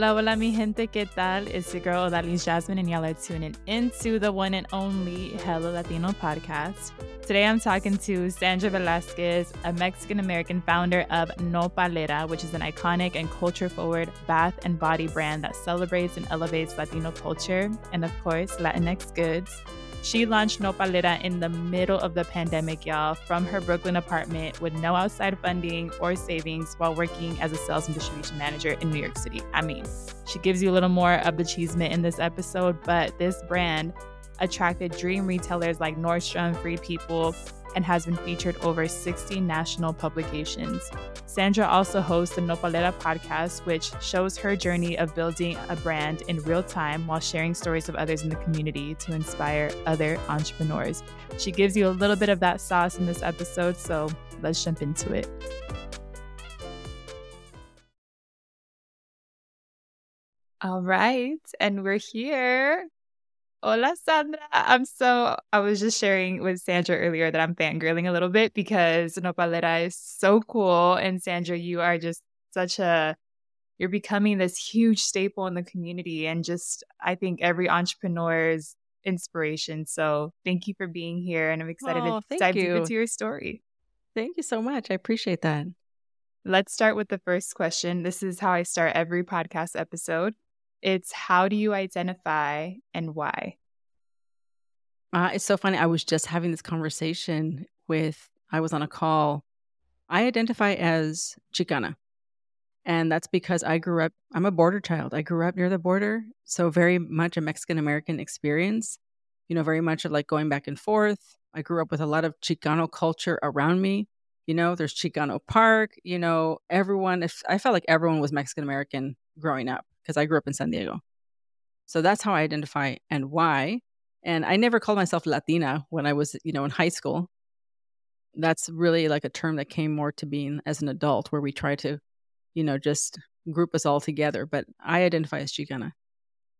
Hola, hola, mi gente, ¿qué tal? It's your girl, Odalis Jasmine, and y'all are tuning into the one and only Hello Latino podcast. Today I'm talking to Sandra Velasquez, a Mexican American founder of Nopalera, which is an iconic and culture forward bath and body brand that celebrates and elevates Latino culture and, of course, Latinx goods. She launched Nopalera in the middle of the pandemic, y'all, from her Brooklyn apartment with no outside funding or savings while working as a sales and distribution manager in New York City. I mean, she gives you a little more of the cheesemint in this episode, but this brand attracted dream retailers like Nordstrom, Free People, and has been featured over 60 national publications. Sandra also hosts the Nopalera podcast, which shows her journey of building a brand in real time while sharing stories of others in the community to inspire other entrepreneurs. She gives you a little bit of that sauce in this episode, so let's jump into it. All right, and we're here Hola, Sandra. I'm so, I was just sharing with Sandra earlier that I'm fangirling a little bit because Nopalera is so cool. And Sandra, you are just such a, you're becoming this huge staple in the community and just, I think, every entrepreneur's inspiration. So thank you for being here. And I'm excited oh, to dive you. into your story. Thank you so much. I appreciate that. Let's start with the first question. This is how I start every podcast episode. It's how do you identify and why? Uh, it's so funny. I was just having this conversation with, I was on a call. I identify as Chicana. And that's because I grew up, I'm a border child. I grew up near the border. So, very much a Mexican American experience, you know, very much of like going back and forth. I grew up with a lot of Chicano culture around me. You know, there's Chicano Park, you know, everyone, I felt like everyone was Mexican American growing up because I grew up in San Diego. So that's how I identify and why. And I never called myself Latina when I was, you know, in high school. That's really like a term that came more to being as an adult, where we try to, you know, just group us all together. But I identify as Chicana.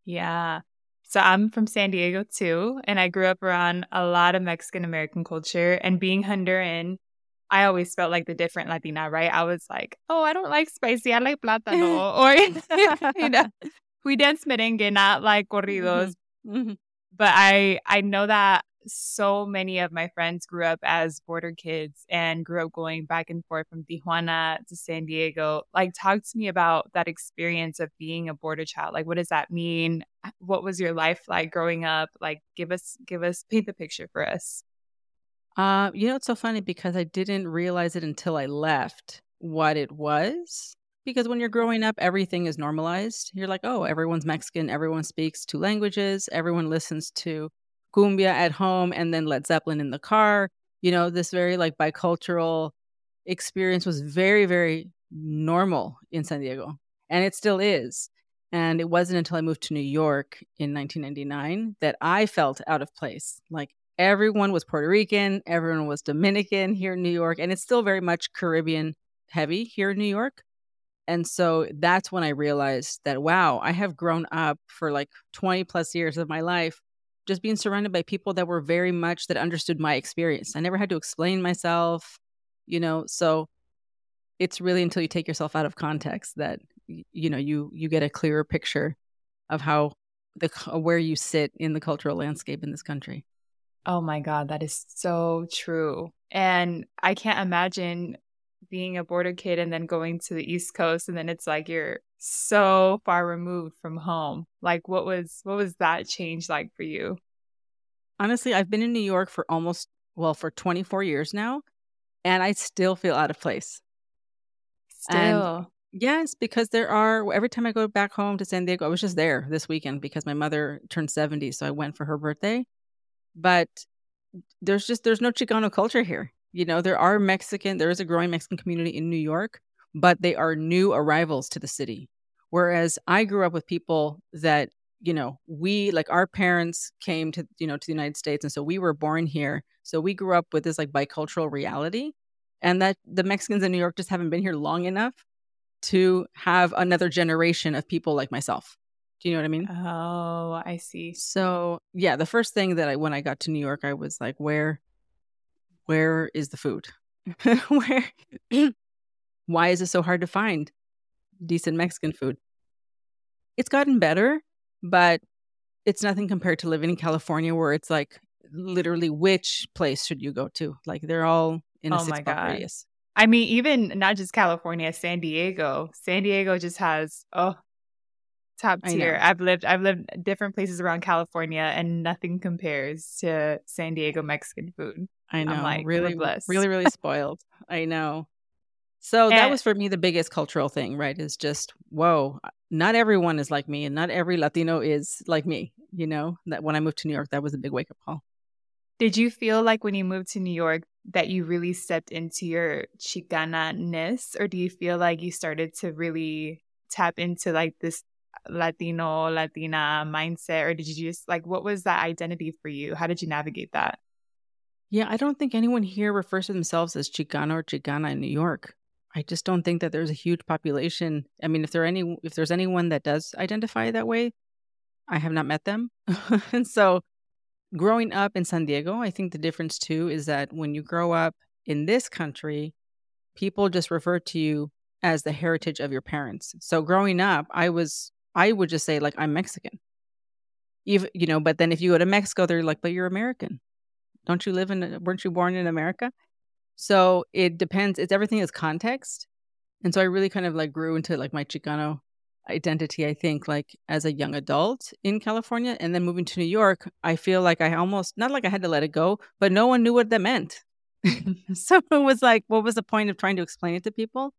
Yeah. So I'm from San Diego too, and I grew up around a lot of Mexican American culture. And being Honduran, I always felt like the different Latina, right? I was like, oh, I don't like spicy. I like plátano. or, you know, we dance merengue, not like corridos. Mm-hmm. Mm-hmm. But I, I know that so many of my friends grew up as border kids and grew up going back and forth from Tijuana to San Diego. Like, talk to me about that experience of being a border child. Like, what does that mean? What was your life like growing up? Like, give us, give us, paint the picture for us. Uh, you know, it's so funny because I didn't realize it until I left what it was. Because when you're growing up, everything is normalized. You're like, oh, everyone's Mexican, everyone speaks two languages, everyone listens to cumbia at home and then Led Zeppelin in the car. You know, this very like bicultural experience was very, very normal in San Diego. And it still is. And it wasn't until I moved to New York in 1999 that I felt out of place. Like everyone was Puerto Rican, everyone was Dominican here in New York, and it's still very much Caribbean heavy here in New York. And so that's when I realized that, wow, I have grown up for like 20 plus years of my life just being surrounded by people that were very much that understood my experience. I never had to explain myself, you know, so it's really until you take yourself out of context that you know you you get a clearer picture of how the where you sit in the cultural landscape in this country. Oh my God, that is so true. And I can't imagine being a border kid and then going to the East Coast and then it's like you're so far removed from home. Like what was what was that change like for you? Honestly, I've been in New York for almost well, for 24 years now, and I still feel out of place. Still. Yes, because there are every time I go back home to San Diego, I was just there this weekend because my mother turned 70, so I went for her birthday. But there's just there's no Chicano culture here. You know, there are Mexican, there is a growing Mexican community in New York, but they are new arrivals to the city. Whereas I grew up with people that, you know, we like our parents came to, you know, to the United States and so we were born here. So we grew up with this like bicultural reality and that the Mexicans in New York just haven't been here long enough to have another generation of people like myself. Do you know what I mean? Oh, I see. So, yeah, the first thing that I when I got to New York, I was like, where where is the food? where why is it so hard to find decent Mexican food? It's gotten better, but it's nothing compared to living in California where it's like literally which place should you go to? Like they're all in a oh six block radius. I mean, even not just California, San Diego. San Diego just has oh top tier. I've lived I've lived different places around California and nothing compares to San Diego Mexican food. I know. I'm like, really blessed. really really spoiled. I know. So and, that was for me the biggest cultural thing, right? Is just whoa, uh, not everyone is like me and not every Latino is like me, you know? That when I moved to New York, that was a big wake up call. Did you feel like when you moved to New York that you really stepped into your Chicana ness, or do you feel like you started to really tap into like this Latino, Latina mindset, or did you just like what was that identity for you? How did you navigate that? Yeah, I don't think anyone here refers to themselves as Chicano or Chicana in New York. I just don't think that there's a huge population. I mean, if there any if there's anyone that does identify that way, I have not met them. and so growing up in San Diego, I think the difference too is that when you grow up in this country, people just refer to you as the heritage of your parents. So growing up, I was I would just say like I'm Mexican. Even you know, but then if you go to Mexico, they're like, but you're American. Don't you live in weren't you born in America? So it depends. It's everything is context. And so I really kind of like grew into like my Chicano identity, I think, like as a young adult in California. And then moving to New York, I feel like I almost, not like I had to let it go, but no one knew what that meant. so it was like, what was the point of trying to explain it to people?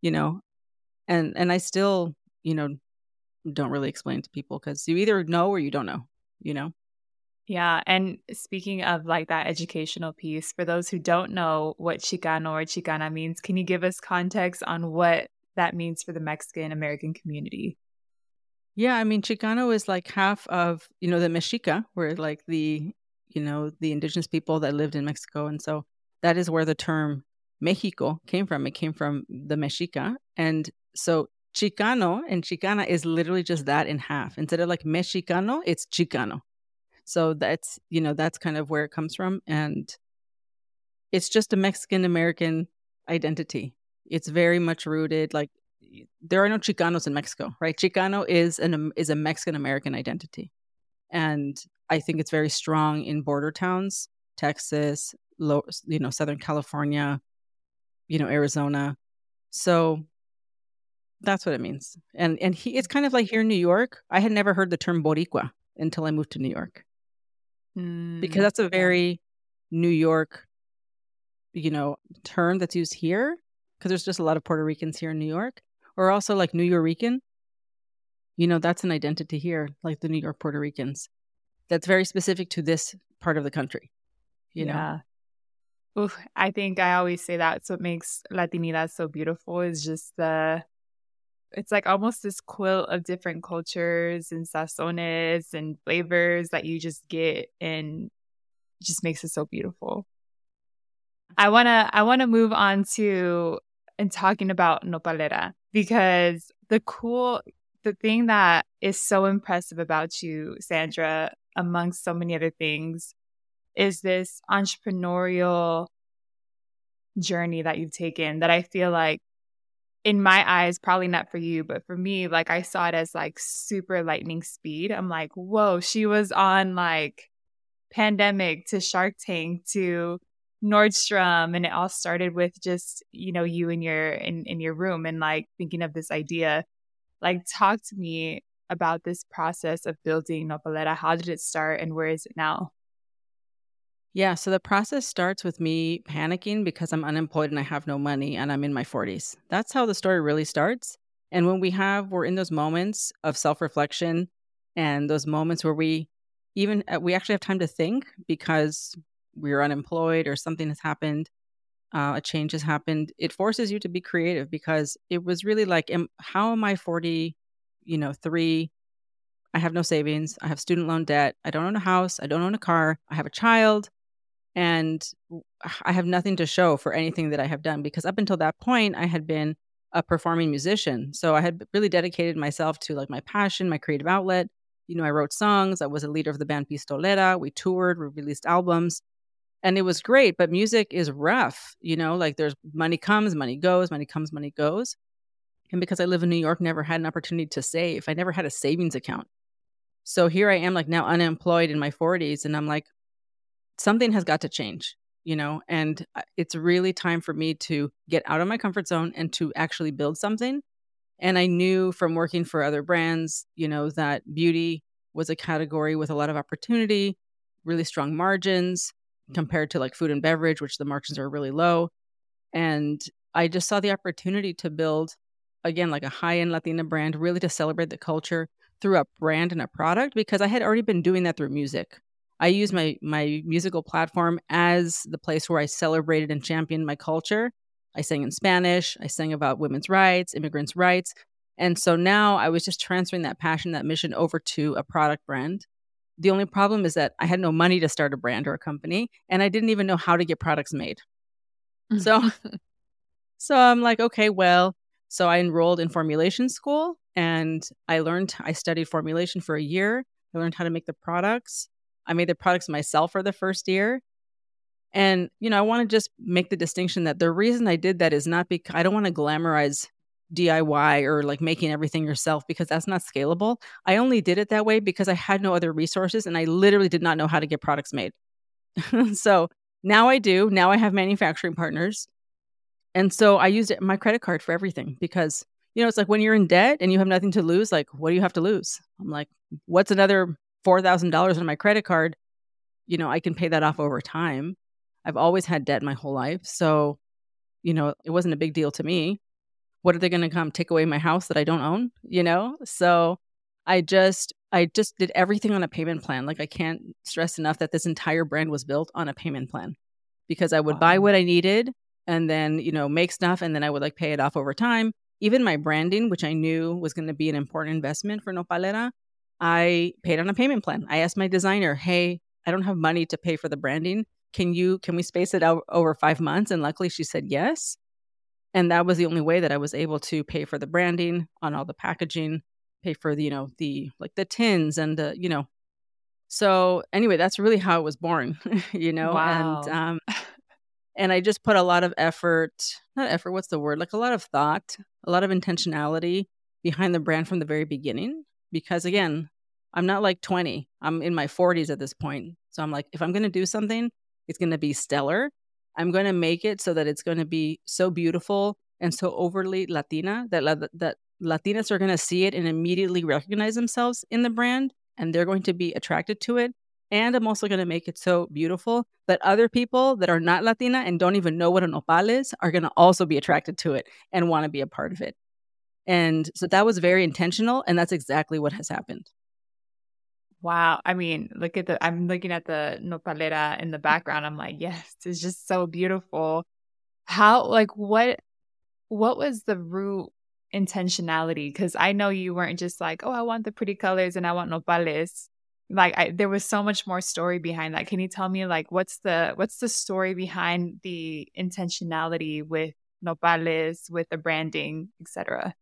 You know, and and I still, you know, don't really explain to people because you either know or you don't know, you know? Yeah. And speaking of like that educational piece, for those who don't know what Chicano or Chicana means, can you give us context on what that means for the Mexican American community? Yeah. I mean, Chicano is like half of, you know, the Mexica, where like the, you know, the indigenous people that lived in Mexico. And so that is where the term Mexico came from. It came from the Mexica. And so Chicano and Chicana is literally just that in half. Instead of like Mexicano, it's Chicano. So that's, you know, that's kind of where it comes from. And it's just a Mexican American identity. It's very much rooted like there are no Chicanos in Mexico, right? Chicano is an is a Mexican American identity. And I think it's very strong in border towns, Texas, low, you know, Southern California, you know, Arizona. So that's what it means. And and he it's kind of like here in New York. I had never heard the term Boricua until I moved to New York. Mm, because that's a very New York, you know, term that's used here. Because there's just a lot of Puerto Ricans here in New York, or also like Nuyorican. You know, that's an identity here, like the New York Puerto Ricans. That's very specific to this part of the country. You yeah. know. Oof, I think I always say that's what makes Latinidad so beautiful is just the it's like almost this quilt of different cultures and sazones and flavors that you just get and just makes it so beautiful. I want to I want to move on to and talking about nopalera because the cool the thing that is so impressive about you Sandra amongst so many other things is this entrepreneurial journey that you've taken that I feel like in my eyes, probably not for you, but for me, like I saw it as like super lightning speed. I'm like, whoa, she was on like pandemic to Shark Tank to Nordstrom. And it all started with just, you know, you in your in, in your room and like thinking of this idea. Like talk to me about this process of building Nopalera. How did it start and where is it now? Yeah, so the process starts with me panicking because I'm unemployed and I have no money and I'm in my 40s. That's how the story really starts. And when we have, we're in those moments of self reflection and those moments where we even, uh, we actually have time to think because we're unemployed or something has happened, uh, a change has happened. It forces you to be creative because it was really like, am, how am I 40, you know, three? I have no savings. I have student loan debt. I don't own a house. I don't own a car. I have a child and I have nothing to show for anything that I have done because up until that point, I had been a performing musician. So I had really dedicated myself to like my passion, my creative outlet. You know, I wrote songs. I was a leader of the band Pistolera. We toured, we released albums, and it was great. But music is rough. You know, like there's money comes, money goes, money comes, money goes. And because I live in New York, never had an opportunity to save. I never had a savings account. So here I am, like now unemployed in my 40s, and I'm like, something has got to change, you know, and uh, it's really time for me to get out of my comfort zone and to actually build something. And I knew from working for other brands, you know, that beauty was a category with a lot of opportunity, really strong margins compared to like food and beverage, which the margins are really low. And I just saw the opportunity to build, again, like a high end Latina brand, really to celebrate the culture through a brand and a product because I had already been doing that through music. I used my my musical platform as the place where I celebrated and championed my culture. I sang in Spanish, I sang about women's rights, immigrants' rights. And so now I was just transferring that passion, that mission over to a product brand. The only problem is that I had no money to start a brand or a company, and I didn't even know how to get products made. Mm. So so I'm like, okay, well, so I enrolled in formulation school and I learned I studied formulation for a year. I learned how to make the products. I made the products myself for the first year. And, you know, I want to just make the distinction that the reason I did that is not because I don't want to glamorize DIY or like making everything yourself because that's not scalable. I only did it that way because I had no other resources and I literally did not know how to get products made. so now I do. Now I have manufacturing partners. And so I used my credit card for everything because, you know, it's like when you're in debt and you have nothing to lose, like, what do you have to lose? I'm like, what's another $4,000 on my credit card, you know, I can pay that off over time. I've always had debt my whole life. So, you know, it wasn't a big deal to me. What are they going to come take away my house that I don't own, you know? So, I just I just did everything on a payment plan. Like I can't stress enough that this entire brand was built on a payment plan because I would wow. buy what I needed and then, you know, make stuff and then I would like pay it off over time. Even my branding, which I knew was going to be an important investment for Nopalera, I paid on a payment plan. I asked my designer, "Hey, I don't have money to pay for the branding. Can you can we space it out over 5 months?" And luckily she said yes. And that was the only way that I was able to pay for the branding on all the packaging, pay for the, you know, the like the tins and the, you know. So, anyway, that's really how it was born, you know, wow. and um and I just put a lot of effort, not effort, what's the word? Like a lot of thought, a lot of intentionality behind the brand from the very beginning because again, I'm not like 20. I'm in my 40s at this point. So I'm like, if I'm going to do something, it's going to be stellar. I'm going to make it so that it's going to be so beautiful and so overly Latina that that Latinas are going to see it and immediately recognize themselves in the brand and they're going to be attracted to it. And I'm also going to make it so beautiful that other people that are not Latina and don't even know what a nopal is are going to also be attracted to it and want to be a part of it. And so that was very intentional. And that's exactly what has happened. Wow. I mean, look at the, I'm looking at the nopalera in the background. I'm like, yes, it's just so beautiful. How, like, what, what was the root intentionality? Because I know you weren't just like, oh, I want the pretty colors and I want nopales. Like, I, there was so much more story behind that. Can you tell me, like, what's the, what's the story behind the intentionality with nopales, with the branding, etc.?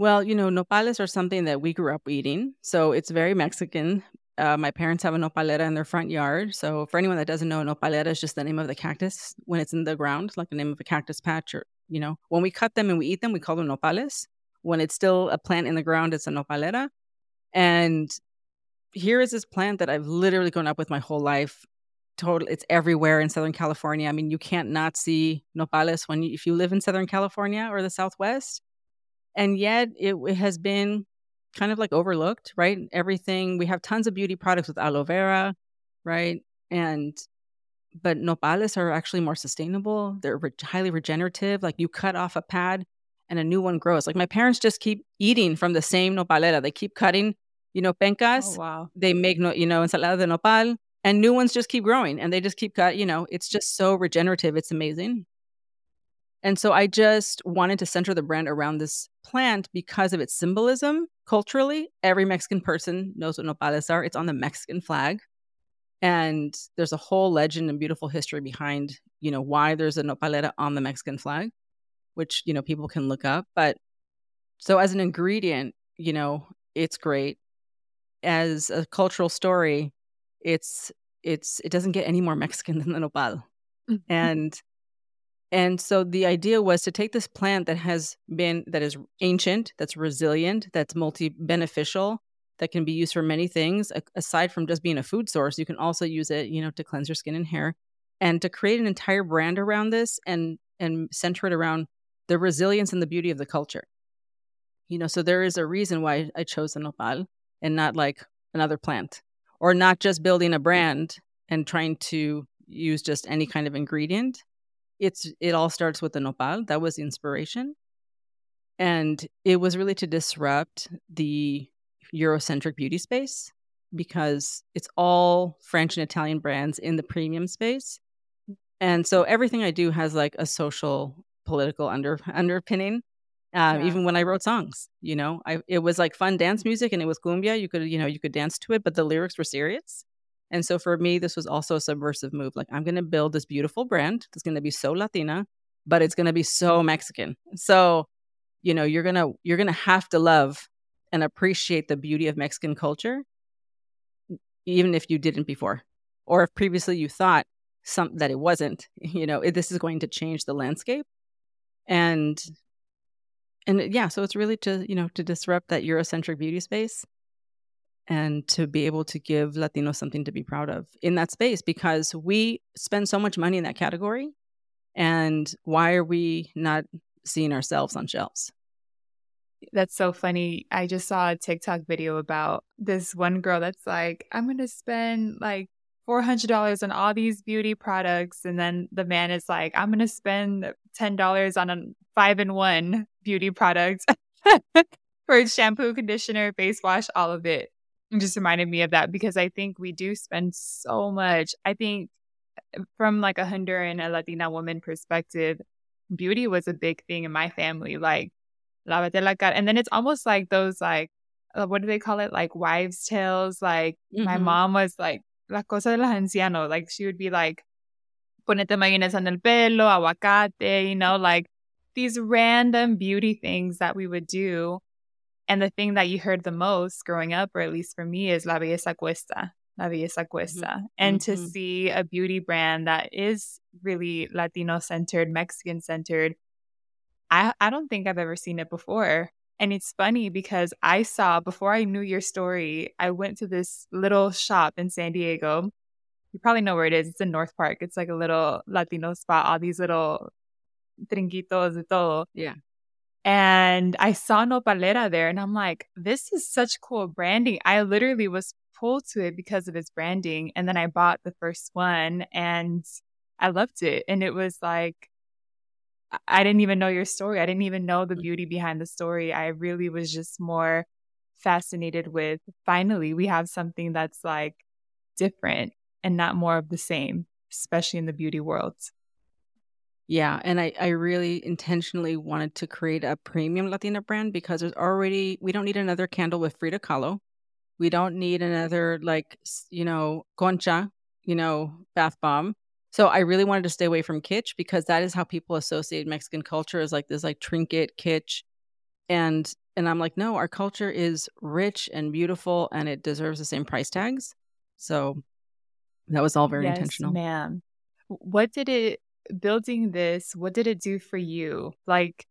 Well, you know, nopales are something that we grew up eating. So it's very Mexican. Uh, my parents have a nopalera in their front yard. So for anyone that doesn't know, nopalera is just the name of the cactus when it's in the ground, like the name of a cactus patch. Or, you know, when we cut them and we eat them, we call them nopales. When it's still a plant in the ground, it's a nopalera. And here is this plant that I've literally grown up with my whole life. Total, it's everywhere in Southern California. I mean, you can't not see nopales when you, if you live in Southern California or the Southwest and yet it, it has been kind of like overlooked, right? Everything we have tons of beauty products with aloe vera, right? And but nopales are actually more sustainable. They're re- highly regenerative. Like you cut off a pad and a new one grows. Like my parents just keep eating from the same nopalera. They keep cutting, you know, pencas. Oh, wow. They make no, you know, ensalada de nopal, and new ones just keep growing, and they just keep cut. You know, it's just so regenerative. It's amazing. And so I just wanted to center the brand around this plant because of its symbolism culturally. Every Mexican person knows what nopales are. It's on the Mexican flag. And there's a whole legend and beautiful history behind, you know, why there's a nopalera on the Mexican flag, which, you know, people can look up. But so as an ingredient, you know, it's great. As a cultural story, it's it's it doesn't get any more Mexican than the nopal. Mm-hmm. and and so the idea was to take this plant that has been that is ancient, that's resilient, that's multi beneficial, that can be used for many things aside from just being a food source. You can also use it, you know, to cleanse your skin and hair, and to create an entire brand around this and and center it around the resilience and the beauty of the culture. You know, so there is a reason why I chose the nopal and not like another plant, or not just building a mm. brand and trying to use just any kind of ingredient it's it all starts with the nopal. That was inspiration. And it was really to disrupt the Eurocentric beauty space because it's all French and Italian brands in the premium space. And so everything I do has like a social political under underpinning. Um, yeah. Even when I wrote songs, you know, I it was like fun dance music and it was cumbia. You could you know you could dance to it, but the lyrics were serious. And so for me, this was also a subversive move. Like, I'm going to build this beautiful brand that's going to be so Latina, but it's going to be so Mexican. So, you know, you're going to, you're going to have to love and appreciate the beauty of Mexican culture, even if you didn't before, or if previously you thought some that it wasn't, you know, it, this is going to change the landscape. And, and yeah, so it's really to, you know, to disrupt that Eurocentric beauty space and to be able to give Latinos something to be proud of in that space because we spend so much money in that category. And why are we not seeing ourselves on shelves? That's so funny. I just saw a TikTok video about this one girl that's like, I'm going to spend like $400 on all these beauty products. And then the man is like, I'm going to spend $10 on a five in one beauty product for shampoo, conditioner, face wash, all of it just reminded me of that because I think we do spend so much. I think uh, from like a Honduran, a Latina woman perspective, beauty was a big thing in my family. Like, lavate la cara. And then it's almost like those, like, uh, what do they call it? Like wives' tales. Like, mm-hmm. my mom was like, la cosa de los ancianos. Like, she would be like, ponete mayonesa en el pelo, aguacate, you know, like these random beauty things that we would do and the thing that you heard the most growing up, or at least for me, is La Belleza Cuesta. La Belleza Cuesta. Mm-hmm. And mm-hmm. to see a beauty brand that is really Latino centered, Mexican centered, I, I don't think I've ever seen it before. And it's funny because I saw, before I knew your story, I went to this little shop in San Diego. You probably know where it is. It's in North Park. It's like a little Latino spot, all these little trinquitos de todo. Yeah. And I saw Nopalera there and I'm like, this is such cool branding. I literally was pulled to it because of its branding. And then I bought the first one and I loved it. And it was like, I didn't even know your story. I didn't even know the mm. beauty behind the story. I really was just more fascinated with finally, we have something that's like different and not more of the same, especially in the beauty world. Yeah, and I, I really intentionally wanted to create a premium Latina brand because there's already we don't need another candle with Frida Kahlo. We don't need another like you know concha, you know bath bomb. So I really wanted to stay away from kitsch because that is how people associate Mexican culture as like this like trinket kitsch, and and I'm like no, our culture is rich and beautiful and it deserves the same price tags. So that was all very yes, intentional. Ma'am. What did it building this, what did it do for you? Like,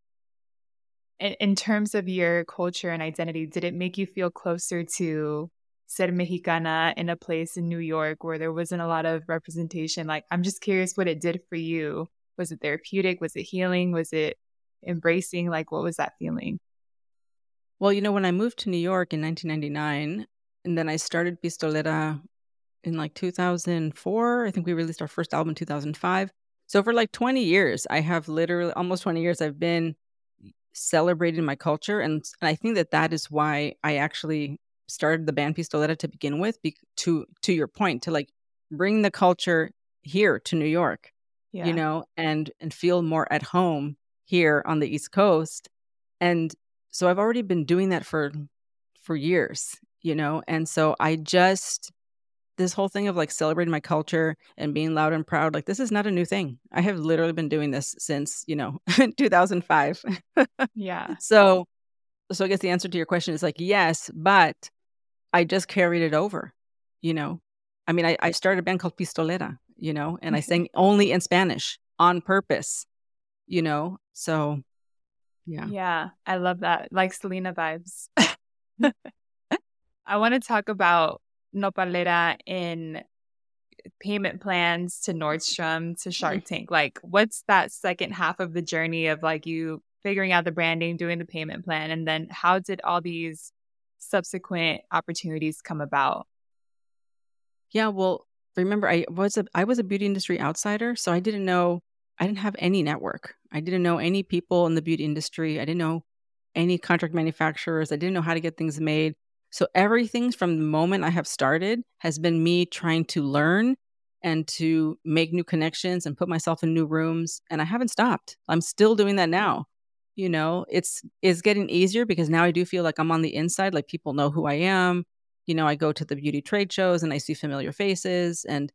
in, in terms of your culture and identity, did it make you feel closer to ser mexicana in a place in New York where there wasn't a lot of representation? Like, I'm just curious what it did for you. Was it therapeutic? Was it healing? Was it embracing? Like, what was that feeling? Well, you know, when I moved to New York in 1999, and then I started Pistolera in like 2004. I think we released our first album in 2005. So for like 20 years, I have literally almost 20 years, I've been celebrating my culture. And, and I think that that is why I actually started the band Pistolera to begin with, be, to, to your point, to like bring the culture here to New York, yeah. you know, and, and feel more at home here on the East Coast. And so I've already been doing that for, for years, you know, and so I just, this whole thing of like celebrating my culture and being loud and proud like this is not a new thing. I have literally been doing this since you know 2005 yeah. So so i guess the answer to your question is like yes but i just carried it over you know? I mean i, I started a band called pistolera you know and i mm-hmm. sang only in spanish on purpose you know? So yeah. Yeah i love that like selena vibes. I want to talk about Nopalera in payment plans to Nordstrom to Shark mm-hmm. Tank? Like, what's that second half of the journey of like you figuring out the branding, doing the payment plan, and then how did all these subsequent opportunities come about? Yeah, well, remember I was a I was a beauty industry outsider, so I didn't know I didn't have any network. I didn't know any people in the beauty industry. I didn't know any contract manufacturers. I didn't know how to get things made. So everything from the moment I have started has been me trying to learn and to make new connections and put myself in new rooms and I haven't stopped. I'm still doing that mm. now. You know, it's it's getting easier because now I do feel like I'm on the inside like people know who I am. You know, I go to the beauty trade shows and I see familiar faces and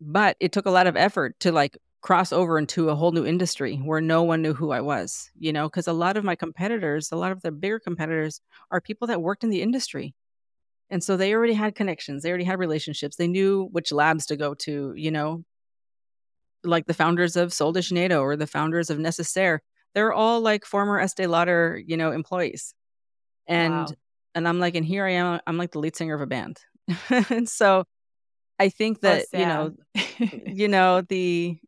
but it took a lot of effort to like cross over into a whole new industry where no one knew who I was, you know, because a lot of my competitors, a lot of the bigger competitors are people that worked in the industry. And so they already had connections, they already had relationships, they knew which labs to go to, you know, like the founders of Sol de Janeiro or the founders of Necessaire. They're all like former Estee Lauder, you know, employees. And wow. and I'm like, and here I am, I'm like the lead singer of a band. and so I think oh, that, oh, you know, you know, the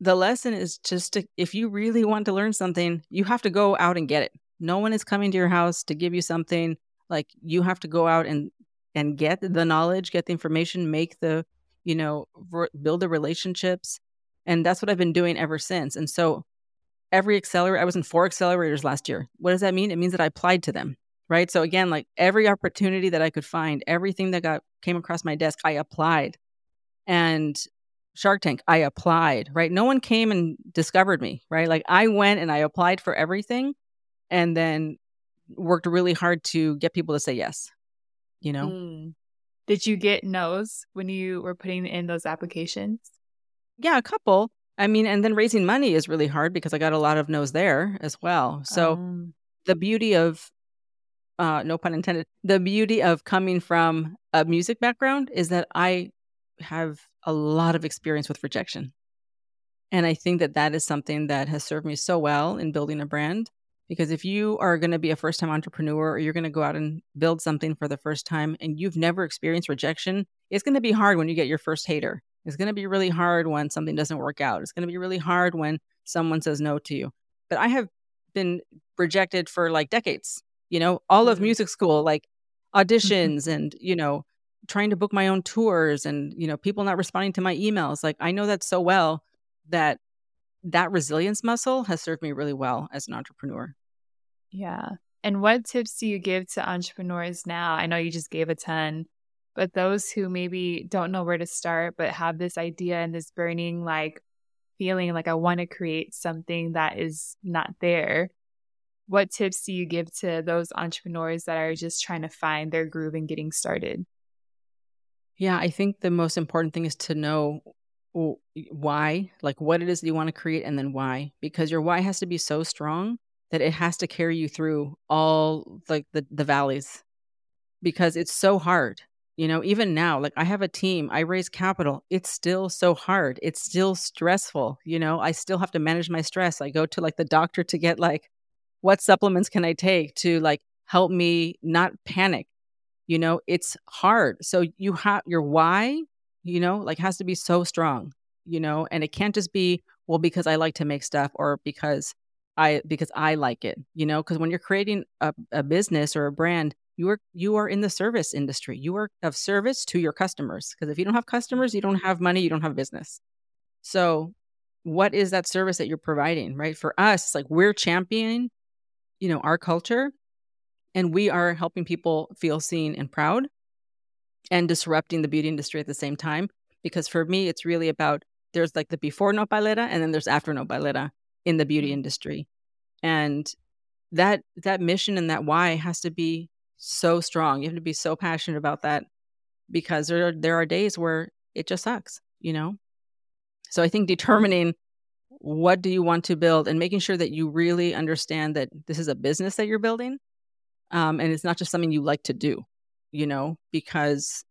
the lesson is just to, if you really want to learn something, you have to go out and get it. No one is coming to your house to give you something. Like you have to go out and and get the knowledge, get the information, make the, you know, re- build the relationships. And that's what I've been doing ever since. And so every accelerator, I was in four accelerators last year. What does that mean? It means that I applied to them. Right. So again, like every opportunity that I could find, everything that got came across my desk, I applied. And Shark Tank, I applied, right? No one came and discovered me, right? Like I went and I applied for everything and then worked really hard to get people to say yes, you know? Mm. Did you get no's when you were putting in those applications? Yeah, a couple. I mean, and then raising money is really hard because I got a lot of no's there as well. So um. the beauty of, uh, no pun intended, the beauty of coming from a music background is that I have a lot of experience with rejection. And I think that that is something that has served me so well in building a brand. Because if you are going to be a first time entrepreneur or you're going to go out and build something for the first time and you've never experienced rejection, it's going to be hard when you get your first hater. It's going to be really hard when something doesn't work out. It's going to be really hard when someone says no to you. But I have been rejected for like decades, you know, all of mm-hmm. music school, like auditions and, you know, trying to book my own tours and you know people not responding to my emails like i know that so well that that resilience muscle has served me really well as an entrepreneur. Yeah. And what tips do you give to entrepreneurs now? I know you just gave a ton but those who maybe don't know where to start but have this idea and this burning like feeling like i want to create something that is not there what tips do you give to those entrepreneurs that are just trying to find their groove and getting started yeah, I think the most important thing is to know why, like what it is that you want to create and then why, because your why has to be so strong that it has to carry you through all like the, the valleys because it's so hard. You know, even now, like I have a team, I raise capital. It's still so hard. It's still stressful. You know, I still have to manage my stress. I go to like the doctor to get like, what supplements can I take to like help me not panic you know it's hard so you have your why you know like has to be so strong you know and it can't just be well because i like to make stuff or because i because i like it you know because when you're creating a, a business or a brand You are you are in the service industry. You are of service to your customers because if you don't have customers, you don't mm-hmm. have money, you don't have business. So, what is that service that you're providing, right? For us, like we're championing, you know, our culture and we are helping people feel seen and proud and disrupting the beauty industry at the same time because for me it's really about there's like the before nopalera and then there's after nopalera in the beauty mm-hmm. industry. And that that mission and that why has to be so strong. You have to be so passionate about that because there are, there are days where it just sucks you know? So i think determining what do you want to build and making sure that you really understand that this is a business that you're building um, and it's not just something you like to do you know because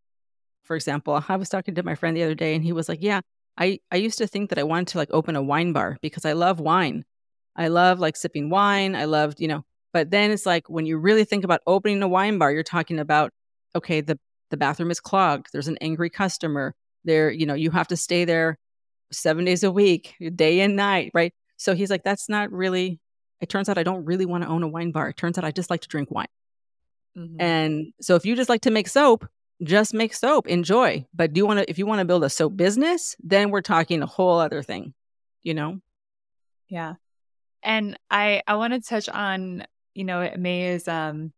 for example i was talking to my friend the other day and he was like yeah i i used to think that i wanted to like open a wine bar because i love wine. I love like sipping wine. I loved you know but then it's like when you really think about opening a wine bar you're talking about okay the the bathroom is clogged. There's an angry customer. There you know you have to stay there seven days a week day and night right? So he's like that's not really it turns out i don't really want to own a wine bar it turns out i just like to drink wine Mm-hmm. And so if you just like to make soap, just make soap, enjoy. But do you want to if you want to build a soap business, then we're talking a whole other thing, you know? Yeah. And I I want to touch on, you know, May is um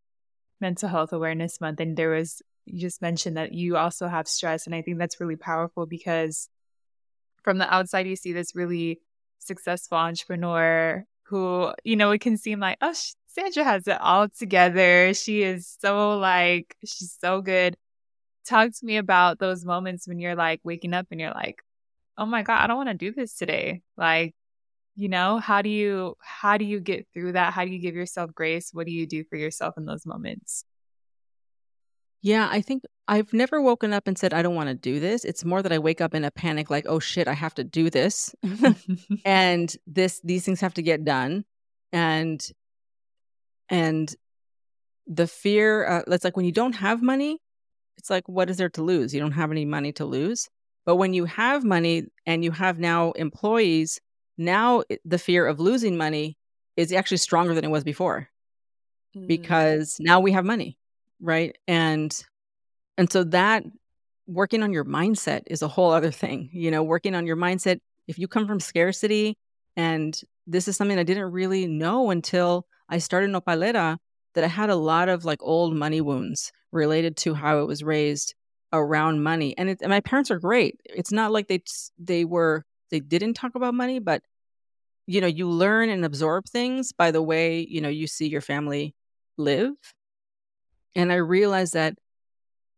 mental health awareness month and there was you just mentioned that you also have stress and I think that's really powerful because from the outside you see this really successful entrepreneur who, you know, it can seem like, oh, Sandra has it all together. She is so like, she's so good. Talk to me about those moments when you're like waking up and you're like, oh my God, I don't want to do this today. Like, you know, how do you, how do you get through that? How do you give yourself grace? What do you do for yourself in those moments? Yeah, I think I've never woken up and said, I don't want to do this. It's more that I wake up in a panic, like, oh shit, I have to do this. and this, these things have to get done. And and the fear, uh, it's like when you don't have money, it's like, what is there to lose? You don't have any money to lose. But when you have money and you have now employees, now the fear of losing money is actually stronger than it was before mm. because now we have money, right? And and so that working on your mindset is a whole other thing. You know, working on your mindset if you come from scarcity and this is something I didn't really know until I started Nopalera that I had a lot of like old money wounds related to how it was raised around money. And, it, and my parents are great. It's not like they they were they didn't talk about money, but you know, you learn and absorb things by the way, you know, you see your family live. And I realized that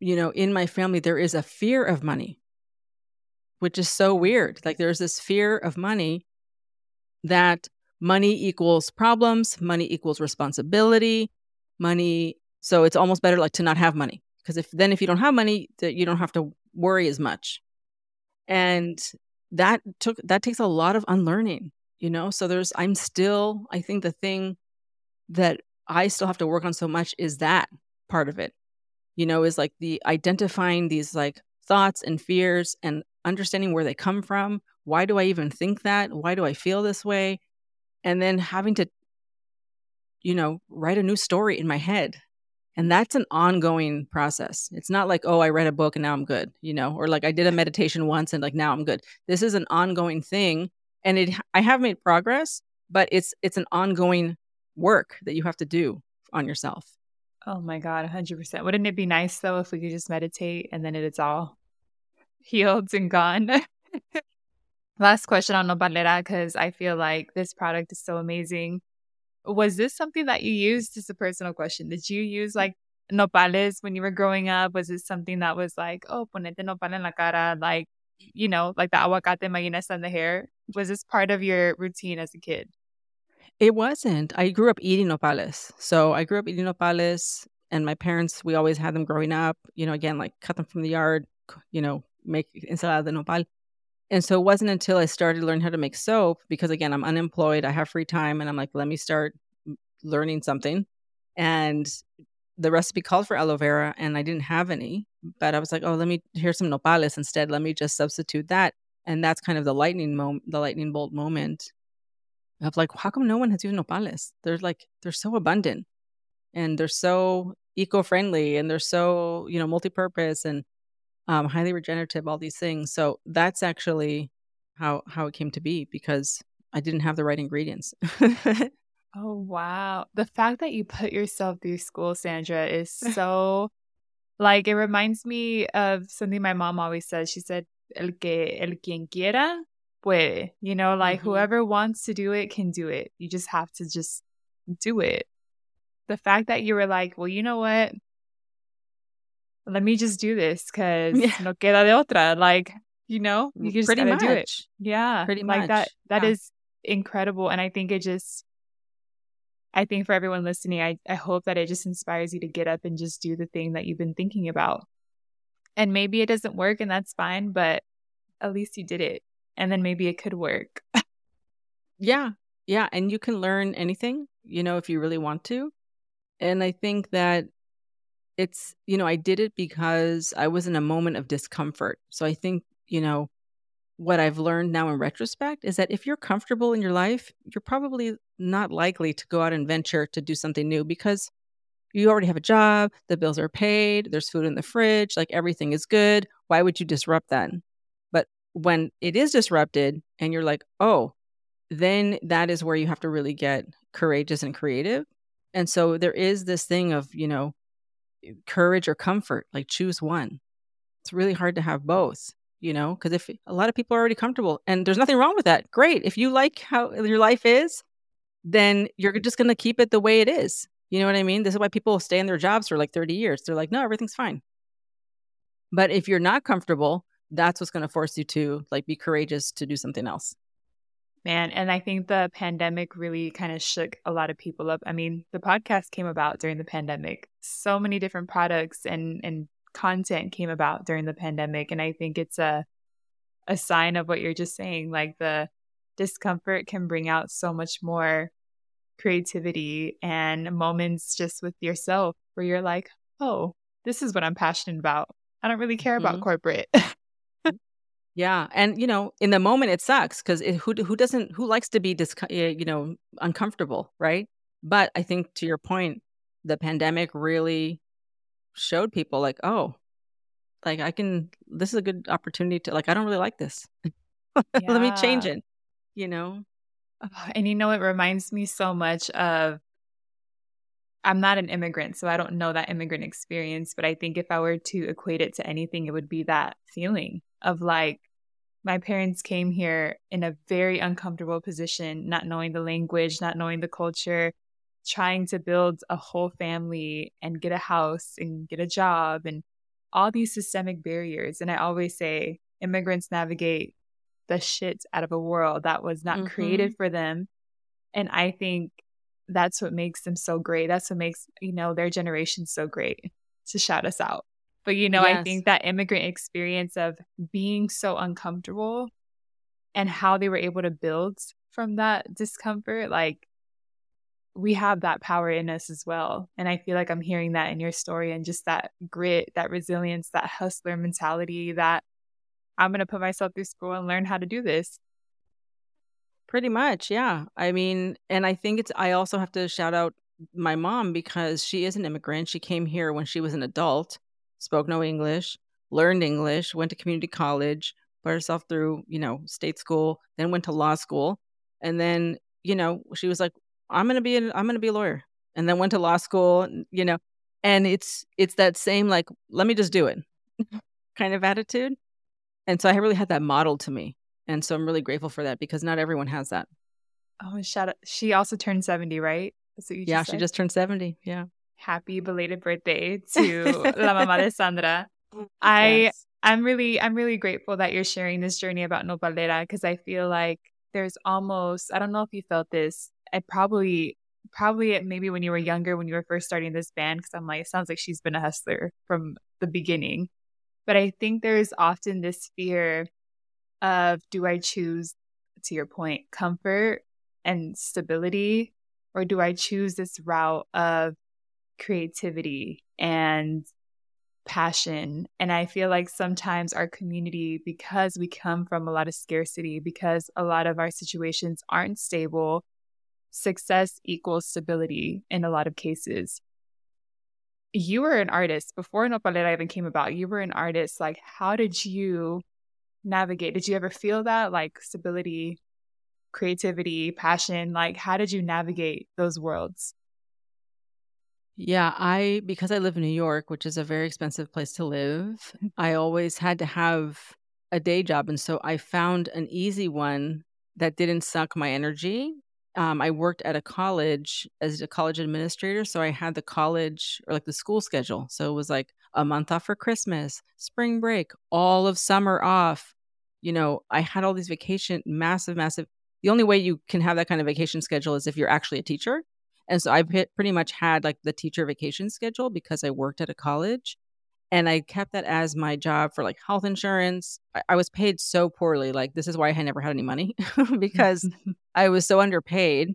you know, in my family there is a fear of money, which is so weird. Like there's this fear of money that money equals problems, money equals responsibility, money. So it's almost better like to not have money because if then if you don't have money, that you don't have to worry as much. And that took that takes a lot of unlearning, you know. So there's I'm still I think the thing that I still have to work on so much is that part of it. You know, is like the identifying these like thoughts and fears and understanding where they come from. Why do I even think that? Why do I feel this way? and then having to you know write a new story in my head and that's an ongoing process it's not like oh i read a book and now i'm good you know or like i did a meditation once and like now i'm good this is an ongoing thing and it i have made progress but it's it's an ongoing work that you have to do on yourself oh my god 100% wouldn't it be nice though if we could just meditate and then it's all healed and gone Last question on Nopalera, because I feel like this product is so amazing. Was this something that you used? Just a personal question. Did you use like nopales when you were growing up? Was it something that was like, oh, ponete nopal en la cara, like, you know, like the aguacate mayonesa in the hair? Was this part of your routine as a kid? It wasn't. I grew up eating nopales. So I grew up eating nopales, and my parents, we always had them growing up. You know, again, like cut them from the yard, you know, make ensalada de nopal. And so it wasn't until I started learning how to make soap because again, I'm unemployed, I have free time, and I'm like, let me start learning something. And the recipe called for aloe vera, and I didn't have any, but I was like, oh, let me here's some nopales instead. Let me just substitute that. And that's kind of the lightning moment, the lightning bolt moment of like, how come no one has used nopales? They're like, they're so abundant and they're so eco-friendly and they're so you know multi-purpose and um, highly regenerative all these things. So that's actually how how it came to be because i didn't have the right ingredients. Oh wow. The fact that you put yourself through school sandra is so like it reminds me of something my mom always says. She said el que el quien quiera puede you know like mm-hmm. whoever wants to do it can do it you just have to just do it the fact that you were like, well, you know what? Let me just do this because yeah. no queda de otra. Like, you know, you just Pretty gotta much. do it. Yeah. Pretty like much. that that yeah. is incredible. And I think it just I think for everyone listening, I, I hope that it just inspires you to get up and just do the thing that you've been thinking about. And maybe it doesn't work and that's fine, but at least you did it. And then maybe it could work. yeah. Yeah. And you can learn anything, you know, if you really want to. And I think that it's, you know, I did it because I was in a moment of discomfort. So I think, you know, what I've learned now in retrospect is that if you're comfortable in your life, you're probably not likely to go out and venture to do something new because you already have a job, the bills are paid, there's food in the fridge, like everything is good. Why would you disrupt that? When it is disrupted and you're like, oh, then that is where you have to really get courageous and creative and so there is this thing of, you know, eh, courage or comfort, like choose one. It's really hard to have both, you know, because if a lot of people are already comfortable and there's nothing wrong with that, great. If you like how your life is, then you're just going to keep it the way it is. You know what I mean? This is why people stay in their jobs for like 30 years. They're like, no, everything's fine. But if you're not comfortable, that's what's going to force you to like be courageous to do something else. Man, and I think the pandemic really kind of shook a lot of people up. I mean, the podcast came about during the pandemic. So many different products and and content came about during the pandemic, and I think it's a a sign of what you're just saying. Like the discomfort can bring out so much more creativity and moments just with yourself where you're like, "Oh, this is what I'm passionate about. I don't really care mm-hmm. about corporate." Yeah, and you know, in the moment it sucks because who who doesn't who likes to be dis- eh, you know uncomfortable, right? But I think to your point, the pandemic really showed people like, oh, like I can. This is a good opportunity to like. I don't really like this. Let me change it. You know. And you know, it reminds me so much of. I'm not an immigrant, so I don't know that immigrant experience. But I think if I were to equate it to anything, it would be that feeling of like my parents came here in a very uncomfortable position, not knowing the language, not knowing the culture, trying to build a whole family and get a house and get a job and all these systemic barriers. And I always say immigrants navigate the shit out of a world that was not mm-hmm. created for them. And I think that's what makes them so great. That's what makes, you know, their generation so great to shout us out. But you know, yes. I think that immigrant experience of being so uncomfortable and how they were able to build from that discomfort, like we have that power in us as well. And I feel like I'm hearing that in your story and just that grit, that resilience, that hustler mentality that I'm going to put myself through school and learn how to do this. Pretty much, yeah. I mean, and I think it's, I also have to shout out my mom because she is an immigrant. She came here when she was an adult spoke no English, learned English, went to community college, put herself through, you know, state school, then went to law school. And then, you know, she was like, I'm going to be an, I'm going to be a lawyer. And then went to law school, you know, and it's it's that same like let me just do it kind of attitude. And so I really had that model to me. And so I'm really grateful for that because not everyone has that. Oh, shout out. She also turned 70, right? yeah, she just turned 70. Yeah happy belated birthday to La Mama de Sandra. I yes. I'm really I'm really grateful that you're sharing this journey about Nopalera because I feel like there's almost I don't know if you felt this. I probably probably maybe when you were younger when you were first starting this band because I'm like it sounds like she's been a hustler from the beginning. But I think there's often this fear of do I choose to your point comfort and stability or do I choose this route of creativity and passion. And I feel like sometimes our community, because we come from a lot of scarcity, because a lot of our situations aren't stable, success equals stability in a lot of cases. you were an artist before Nopalera even came about. You were an artist. Like, how did you navigate? Did you ever feel that like stability, creativity, passion? Like, how did you navigate those worlds? Yeah, I because I live in New York, which is a very expensive place to live, mm-hmm. I always had to have a day job. And so I found an easy one that didn't suck my energy um, I worked at a college as a college administrator. So I had the college or like the school schedule. So it was like a month off for Christmas, spring break, all of summer off. You know, I had all these vacation, massive, massive. The only way you can have that kind of vacation schedule is if you're actually a teacher. And so I pretty much had like the teacher vacation schedule because I worked at a college and I kept that as my job for like health insurance. I, I was paid so poorly. Like this is why I never had any money because I was so underpaid.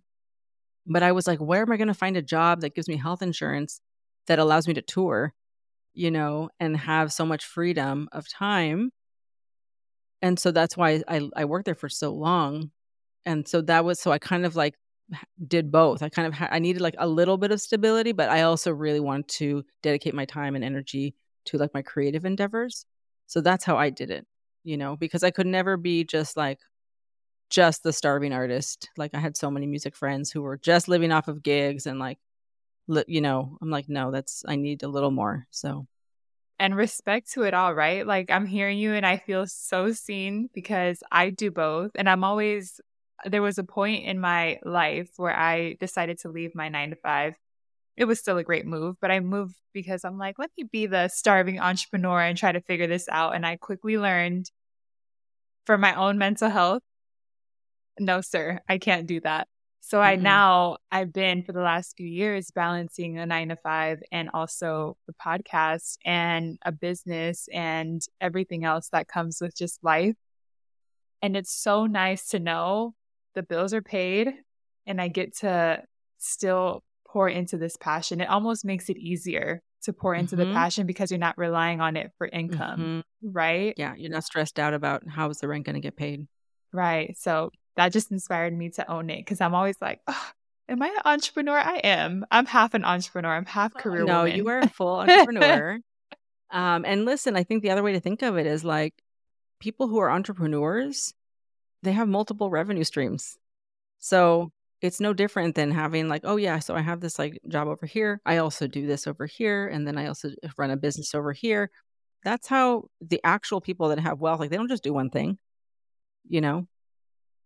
But I was like, where am I going to find a job that gives me health insurance that allows me to tour, you know, and have so much freedom of time? And so that's why I, I worked there for so long. And so that was so I kind of like did both. I kind of ha- I needed like a little bit of stability, but I also really wanted to dedicate my time and energy to like my creative endeavors. So that's how I did it, you know, because I could never be just like just the starving artist. Like I had so many music friends who were just living off of gigs and like li- you know, I'm like no, that's I need a little more. So and respect to it all, right? Like I'm hearing you and I feel so seen because I do both and I'm always there was a point in my life where I decided to leave my 9 to 5 it was still a great move, but I moved because I'm like, let me be the starving entrepreneur and try to figure this out. And I quickly learned for my own mental health, no, sir, I can't do that. So I mm-hmm. now I've been for the last few years balancing a nine to five and also the podcast and a business and everything else that comes with just life. And it's so nice to know the bills are paid and I get to still pour into this passion. It almost makes it easier to pour into mm-hmm. the passion because you're not relying on it for income, mm-hmm. right? Yeah, you're not stressed out about how is the rent going to get paid. Right. So that just inspired me to own it because I'm always like, oh, am I an entrepreneur? I am. I'm half an entrepreneur. I'm half career no, woman. you are a full entrepreneur. um, and listen, I think the other way to think of it is like people who are entrepreneurs, they have multiple revenue streams. So it's no different than having like oh yeah so i have this like job over here i also do this over here and then i also run a business over here that's how the actual people that have wealth like they don't just do one thing you know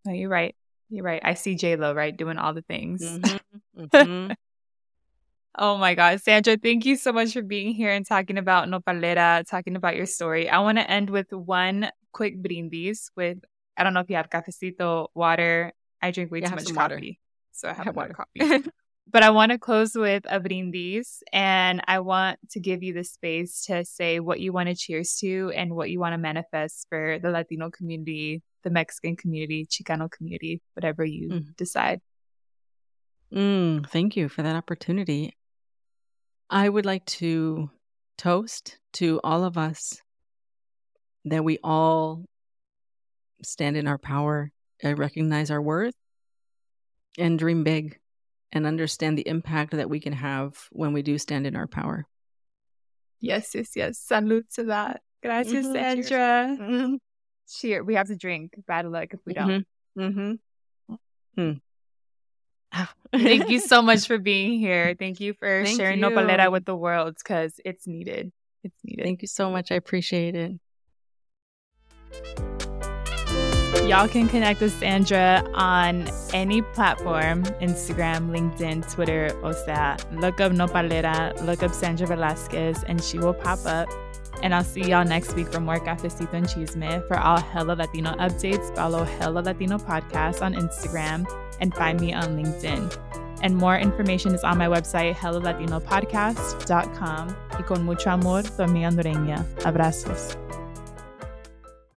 no you're right you're right i see j lo right doing all the things mm-hmm. Mm-hmm. oh my god sandra thank you so much for being here and talking about nopalera talking about your story i want to end with one quick brindis with i don't know if you have cafecito water I drink way yeah, too much coffee. Water. So I have, have water coffee. but I want to close with a brindis and I want to give you the space to say what you want to cheers to and what you want to manifest for the Latino community, the Mexican community, Chicano community, whatever you mm. decide. Mm, thank you for that opportunity. I would like to toast to all of us that we all stand in our power and recognize our worth and dream big and understand the impact that we can have when we do stand in our power. Yes, yes, yes. Salute to that. Gracias, mm-hmm. Sandra. Mm-hmm. Cheer. We have to drink. Bad luck if we don't. Mm-hmm. mm-hmm. Hmm. Thank you so much for being here. Thank you for Thank sharing you. Nopalera with the world because it's needed. It's needed. Thank you so much. I appreciate it. Y'all can connect with Sandra on any platform Instagram, LinkedIn, Twitter, o sea, look up Nopalera, look up Sandra Velasquez, and she will pop up. And I'll see y'all next week for more Cafecito and Chisme. For all Hella Latino updates, follow Hella Latino Podcast on Instagram and find me on LinkedIn. And more information is on my website, hellalatinopodcast.com. Y con mucho amor, tu amiga hondureña. Abrazos.